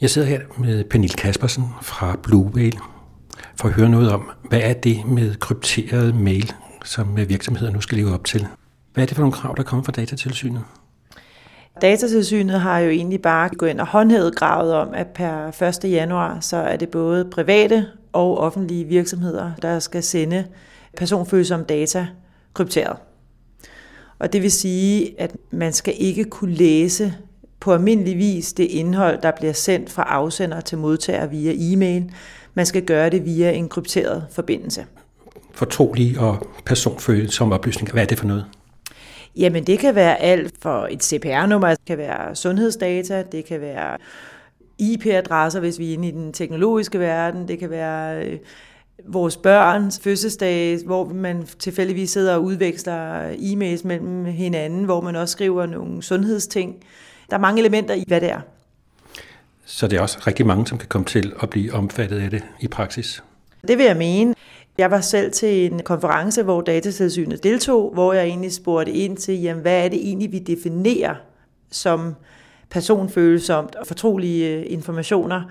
Jeg sidder her med Pernille Kaspersen fra Blue Whale for at høre noget om, hvad er det med krypteret mail, som virksomheder nu skal leve op til? Hvad er det for nogle krav, der kommer fra datatilsynet? Datatilsynet har jo egentlig bare gået ind og håndhævet gravet om, at per 1. januar, så er det både private og offentlige virksomheder, der skal sende personfølsomme data krypteret. Og det vil sige, at man skal ikke kunne læse på almindelig vis det indhold, der bliver sendt fra afsender til modtager via e-mail. Man skal gøre det via en krypteret forbindelse. Fortrolige og personfølsomme oplysninger, hvad er det for noget? Jamen det kan være alt for et CPR-nummer, det kan være sundhedsdata, det kan være IP-adresser, hvis vi er inde i den teknologiske verden, det kan være øh, vores børns fødselsdage, hvor man tilfældigvis sidder og udveksler e-mails mellem hinanden, hvor man også skriver nogle sundhedsting. Der er mange elementer i, hvad det er. Så det er også rigtig mange, som kan komme til at blive omfattet af det i praksis? Det vil jeg mene. Jeg var selv til en konference, hvor datatilsynet deltog, hvor jeg egentlig spurgte ind til, jamen, hvad er det egentlig, vi definerer som personfølsomt og fortrolige øh, informationer.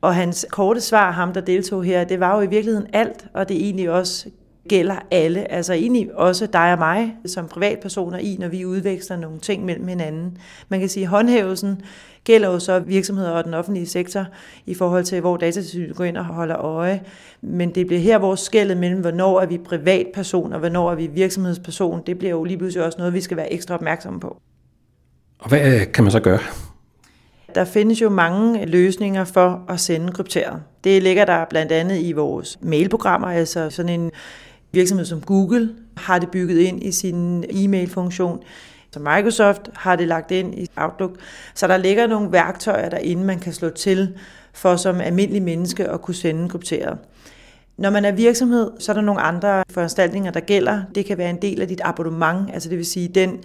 Og hans korte svar, ham der deltog her, det var jo i virkeligheden alt, og det egentlig også gælder alle, altså egentlig også dig og mig som privatpersoner i, når vi udveksler nogle ting mellem hinanden. Man kan sige, at håndhævelsen gælder jo så virksomheder og den offentlige sektor i forhold til, hvor datatilsynet går ind og holder øje. Men det bliver her, hvor skældet mellem, hvornår er vi privatperson og hvornår er vi virksomhedsperson, det bliver jo lige pludselig også noget, vi skal være ekstra opmærksomme på. Og hvad kan man så gøre? Der findes jo mange løsninger for at sende krypteret. Det ligger der blandt andet i vores mailprogrammer, altså sådan en virksomhed som Google har det bygget ind i sin e-mail-funktion. Så Microsoft har det lagt ind i Outlook. Så der ligger nogle værktøjer derinde, man kan slå til for som almindelig menneske at kunne sende krypteret. Når man er virksomhed, så er der nogle andre foranstaltninger, der gælder. Det kan være en del af dit abonnement, altså det vil sige den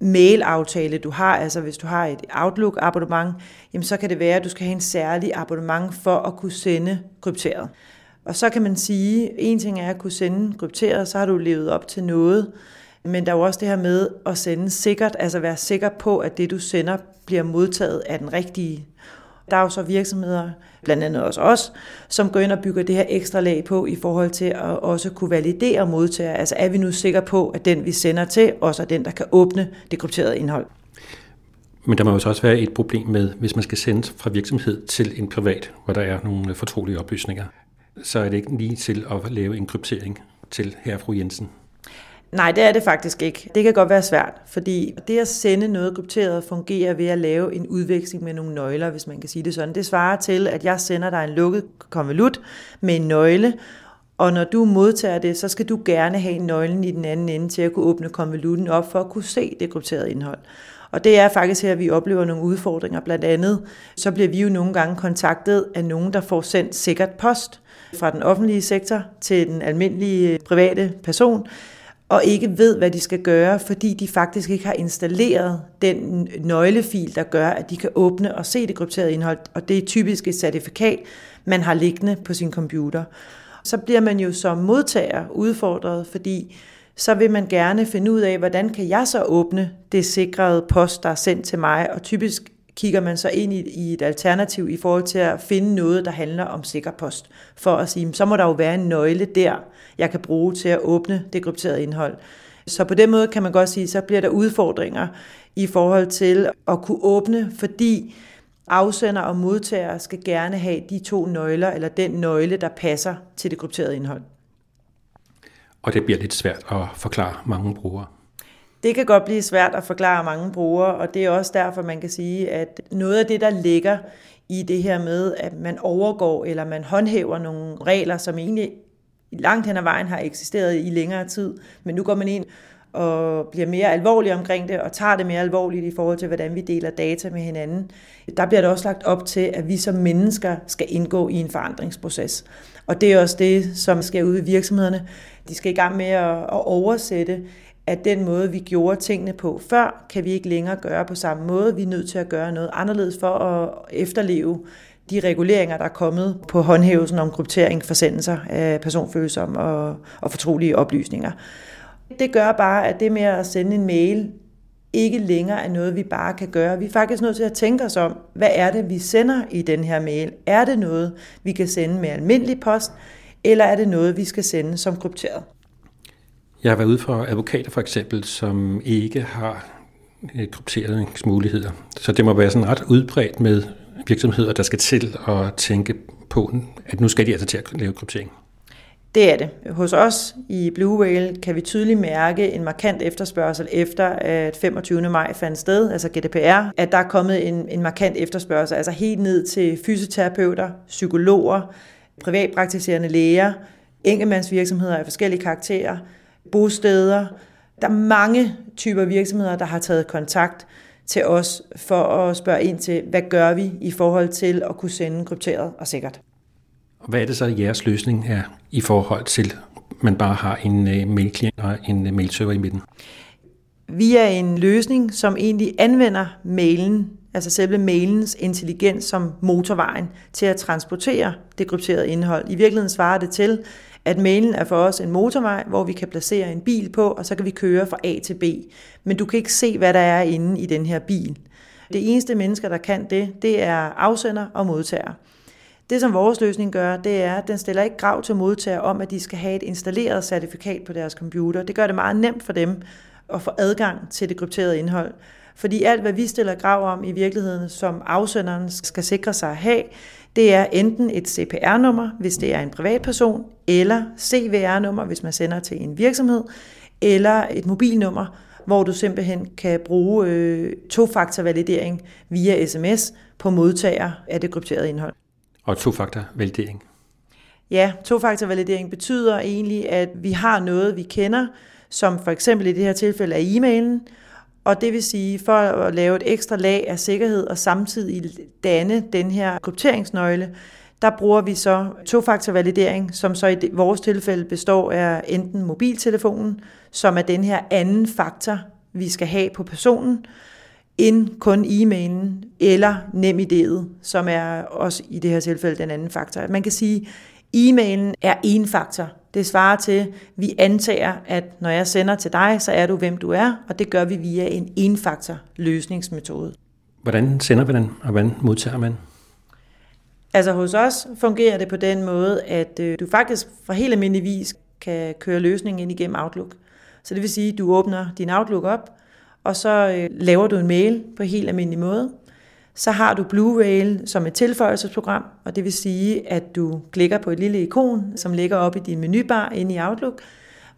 mail-aftale, du har, altså hvis du har et Outlook-abonnement, jamen så kan det være, at du skal have en særlig abonnement for at kunne sende krypteret. Og så kan man sige, en ting er at kunne sende krypteret, så har du levet op til noget, men der er jo også det her med at sende sikkert, altså være sikker på, at det du sender bliver modtaget af den rigtige. Der er jo så virksomheder, blandt andet også os, som går ind og bygger det her ekstra lag på i forhold til at også kunne validere modtager. Altså er vi nu sikre på, at den vi sender til, også er den, der kan åbne det krypterede indhold. Men der må jo også være et problem med, hvis man skal sende fra virksomhed til en privat, hvor der er nogle fortrolige oplysninger så er det ikke lige til at lave en kryptering til her fru Jensen. Nej, det er det faktisk ikke. Det kan godt være svært, fordi det at sende noget krypteret fungerer ved at lave en udveksling med nogle nøgler, hvis man kan sige det sådan. Det svarer til, at jeg sender dig en lukket konvolut med en nøgle, og når du modtager det, så skal du gerne have nøglen i den anden ende til at kunne åbne konvolutten op for at kunne se det krypterede indhold. Og det er faktisk her, at vi oplever nogle udfordringer. Blandt andet, så bliver vi jo nogle gange kontaktet af nogen, der får sendt sikkert post fra den offentlige sektor til den almindelige øh, private person, og ikke ved, hvad de skal gøre, fordi de faktisk ikke har installeret den nøglefil, der gør, at de kan åbne og se det krypterede indhold, og det er typisk et certifikat, man har liggende på sin computer. Så bliver man jo som modtager udfordret, fordi så vil man gerne finde ud af, hvordan kan jeg så åbne det sikrede post, der er sendt til mig, og typisk kigger man så ind i, et alternativ i forhold til at finde noget, der handler om sikker post, for at sige, så må der jo være en nøgle der, jeg kan bruge til at åbne det krypterede indhold. Så på den måde kan man godt sige, så bliver der udfordringer i forhold til at kunne åbne, fordi afsender og modtager skal gerne have de to nøgler, eller den nøgle, der passer til det krypterede indhold. Og det bliver lidt svært at forklare mange brugere. Det kan godt blive svært at forklare mange brugere, og det er også derfor, man kan sige, at noget af det, der ligger i det her med, at man overgår eller man håndhæver nogle regler, som egentlig langt hen ad vejen har eksisteret i længere tid, men nu går man ind og bliver mere alvorlig omkring det, og tager det mere alvorligt i forhold til, hvordan vi deler data med hinanden. Der bliver det også lagt op til, at vi som mennesker skal indgå i en forandringsproces. Og det er også det, som skal ud i virksomhederne. De skal i gang med at oversætte at den måde, vi gjorde tingene på før, kan vi ikke længere gøre på samme måde. Vi er nødt til at gøre noget anderledes for at efterleve de reguleringer, der er kommet på håndhævelsen om kryptering, forsendelser af personfølsomme og, og fortrolige oplysninger. Det gør bare, at det med at sende en mail ikke længere er noget, vi bare kan gøre. Vi er faktisk nødt til at tænke os om, hvad er det, vi sender i den her mail? Er det noget, vi kan sende med almindelig post, eller er det noget, vi skal sende som krypteret? Jeg har været ude for advokater for eksempel, som ikke har øh, krypteringsmuligheder. Så det må være sådan ret udbredt med virksomheder, der skal til at tænke på, at nu skal de altså til at lave kryptering. Det er det. Hos os i Blue Whale kan vi tydeligt mærke en markant efterspørgsel efter, at 25. maj fandt sted, altså GDPR, at der er kommet en, en markant efterspørgsel, altså helt ned til fysioterapeuter, psykologer, privatpraktiserende læger, enkeltmandsvirksomheder af forskellige karakterer, bosteder. Der er mange typer virksomheder, der har taget kontakt til os for at spørge ind til, hvad gør vi i forhold til at kunne sende krypteret og sikkert. Hvad er det så, jeres løsning er i forhold til, man bare har en øh, mailklient og en øh, mailserver i midten? Vi er en løsning, som egentlig anvender mailen, altså selve mailens intelligens som motorvejen til at transportere det krypterede indhold. I virkeligheden svarer det til, at mailen er for os en motorvej, hvor vi kan placere en bil på, og så kan vi køre fra A til B. Men du kan ikke se, hvad der er inde i den her bil. Det eneste mennesker, der kan det, det er afsender og modtager. Det, som vores løsning gør, det er, at den stiller ikke krav til modtager om, at de skal have et installeret certifikat på deres computer. Det gør det meget nemt for dem at få adgang til det krypterede indhold. Fordi alt, hvad vi stiller krav om i virkeligheden, som afsenderen skal sikre sig at have, det er enten et CPR-nummer, hvis det er en privatperson, eller CVR-nummer, hvis man sender til en virksomhed, eller et mobilnummer, hvor du simpelthen kan bruge øh, tofaktorvalidering via sms på modtager af det krypterede indhold. Og tofaktorvalidering? Ja, tofaktorvalidering betyder egentlig, at vi har noget, vi kender, som for eksempel i det her tilfælde er e-mailen, og det vil sige, for at lave et ekstra lag af sikkerhed og samtidig danne den her krypteringsnøgle, der bruger vi så tofaktorvalidering, som så i vores tilfælde består af enten mobiltelefonen, som er den her anden faktor, vi skal have på personen, end kun e-mailen eller NemID'et, som er også i det her tilfælde den anden faktor. Man kan sige, E-mailen er en faktor. Det svarer til, at vi antager, at når jeg sender til dig, så er du, hvem du er, og det gør vi via en enfaktor løsningsmetode. Hvordan sender vi den, og hvordan modtager man? Altså hos os fungerer det på den måde, at øh, du faktisk fra helt almindelig vis kan køre løsningen ind igennem Outlook. Så det vil sige, at du åbner din Outlook op, og så øh, laver du en mail på helt almindelig måde. Så har du Blue Whale som et tilføjelsesprogram, og det vil sige, at du klikker på et lille ikon, som ligger oppe i din menubar inde i Outlook,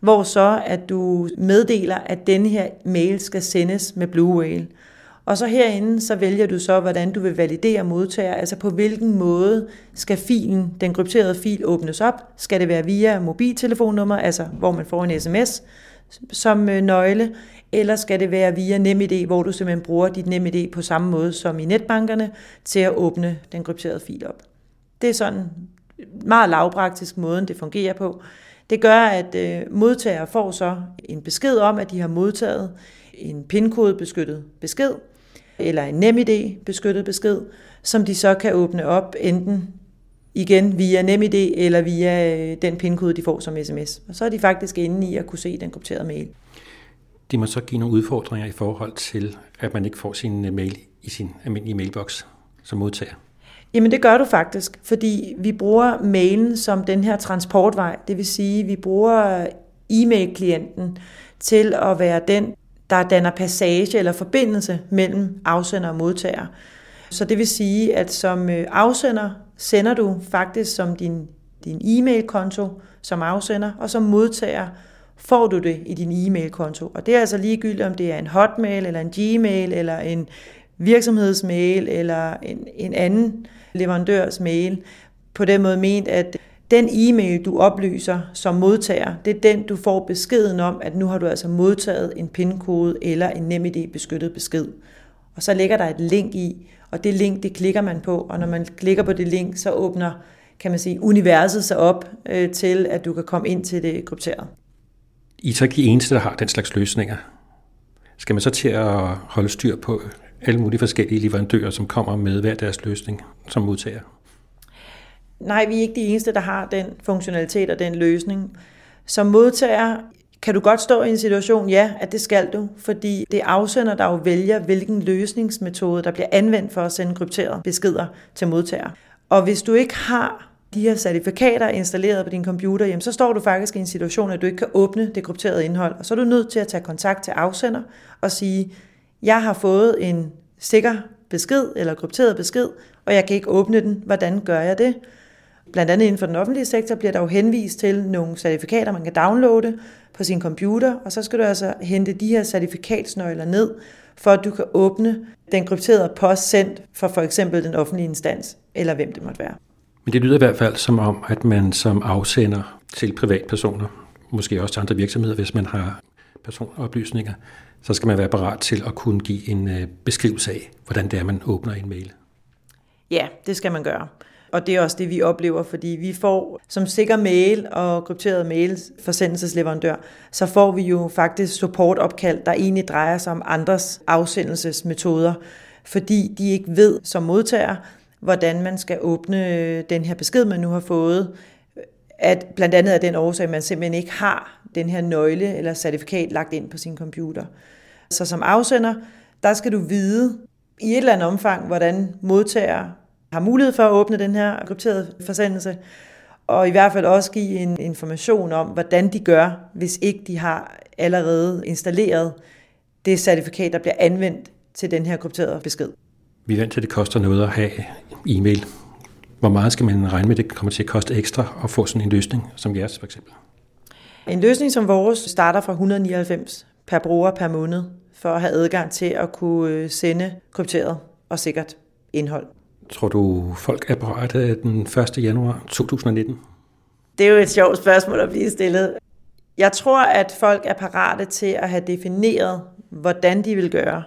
hvor så at du meddeler, at denne her mail skal sendes med Blue Whale. Og så herinde, så vælger du så, hvordan du vil validere modtager, altså på hvilken måde skal filen, den krypterede fil, åbnes op. Skal det være via mobiltelefonnummer, altså hvor man får en sms som øh, nøgle, eller skal det være via NemID, hvor du simpelthen bruger dit NemID på samme måde som i netbankerne til at åbne den krypterede fil op. Det er sådan meget lavpraktisk måden, det fungerer på. Det gør, at øh, modtager får så en besked om, at de har modtaget en PIN-kode beskyttet besked, eller en NemID beskyttet besked, som de så kan åbne op enten igen via NemID eller via øh, den pindkode, de får som sms. Og så er de faktisk inde i at kunne se den krypterede mail. Det må så give nogle udfordringer i forhold til, at man ikke får sin øh, mail i sin almindelige mailbox som modtager. Jamen det gør du faktisk, fordi vi bruger mailen som den her transportvej. Det vil sige, at vi bruger e-mail-klienten til at være den, der danner passage eller forbindelse mellem afsender og modtager. Så det vil sige, at som øh, afsender sender du faktisk som din, din e-mail-konto som afsender, og som modtager får du det i din e-mail-konto. Og det er altså ligegyldigt, om det er en hotmail, eller en gmail, eller en virksomhedsmail, eller en, en anden leverandørs mail. På den måde ment, at den e-mail, du oplyser som modtager, det er den, du får beskeden om, at nu har du altså modtaget en pindkode eller en NemID beskyttet besked. Og så ligger der et link i, og det link, det klikker man på, og når man klikker på det link, så åbner kan man sige, universet sig op øh, til, at du kan komme ind til det krypterede. I er så ikke de eneste, der har den slags løsninger. Skal man så til at holde styr på alle mulige forskellige leverandører, som kommer med hver deres løsning som modtager? Nej, vi er ikke de eneste, der har den funktionalitet og den løsning. Som modtager Kan du godt stå i en situation? Ja, at det skal du, fordi det afsender, der jo vælger, hvilken løsningsmetode, der bliver anvendt for at sende krypterede beskeder til modtager. Og hvis du ikke har de her certifikater installeret på din computer, jamen så står du faktisk i en situation, at du ikke kan åbne det krypterede indhold. Og så er du nødt til at tage kontakt til afsender og sige, jeg har fået en sikker besked eller krypteret besked, og jeg kan ikke åbne den. Hvordan gør jeg det? Blandt andet inden for den offentlige sektor bliver der jo henvist til nogle certifikater, man kan downloade på sin computer, og så skal du altså hente de her certifikatsnøgler ned, for at du kan åbne den krypterede post sendt fra for eksempel den offentlige instans, eller hvem det måtte være. Men det lyder i hvert fald som om, at man som afsender til privatpersoner, måske også til andre virksomheder, hvis man har personoplysninger, så skal man være parat til at kunne give en øh, beskrivelse af, hvordan det er, man åbner en mail. Ja, det skal man gøre. Og det er også det, vi oplever, fordi vi får som sikker mail og krypteret mail forsendelsesleverandør, så får vi jo faktisk supportopkald, der egentlig drejer sig om andres afsendelsesmetoder, fordi de ikke ved som modtager, hvordan man skal åbne den her besked, man nu har fået, at blandt andet af den årsag, at man simpelthen ikke har den her nøgle eller certifikat lagt ind på sin computer. Så som afsender, der skal du vide i et eller andet omfang, hvordan modtager har mulighed for at åbne den her krypterede forsendelse, og i hvert fald også give en information om, hvordan de gør, hvis ikke de har allerede installeret det certifikat, der bliver anvendt til den her krypterede besked. Vi er vant til, at det koster noget at have e-mail. Hvor meget skal man regne med, at det kommer til at koste ekstra at få sådan en løsning som jeres for eksempel? En løsning som vores starter fra 199 per bruger per måned, for at have adgang til at kunne øh, sende krypteret og sikkert indhold. Tror du, folk er parate den 1. januar 2019? Det er jo et sjovt spørgsmål at blive stillet. Jeg tror, at folk er parate til at have defineret, hvordan de vil gøre.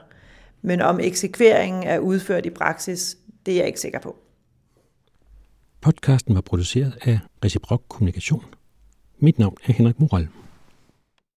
Men om eksekveringen er udført i praksis, det er jeg ikke sikker på. Podcasten var produceret af Reciprok Kommunikation. Mit navn er Henrik Moral.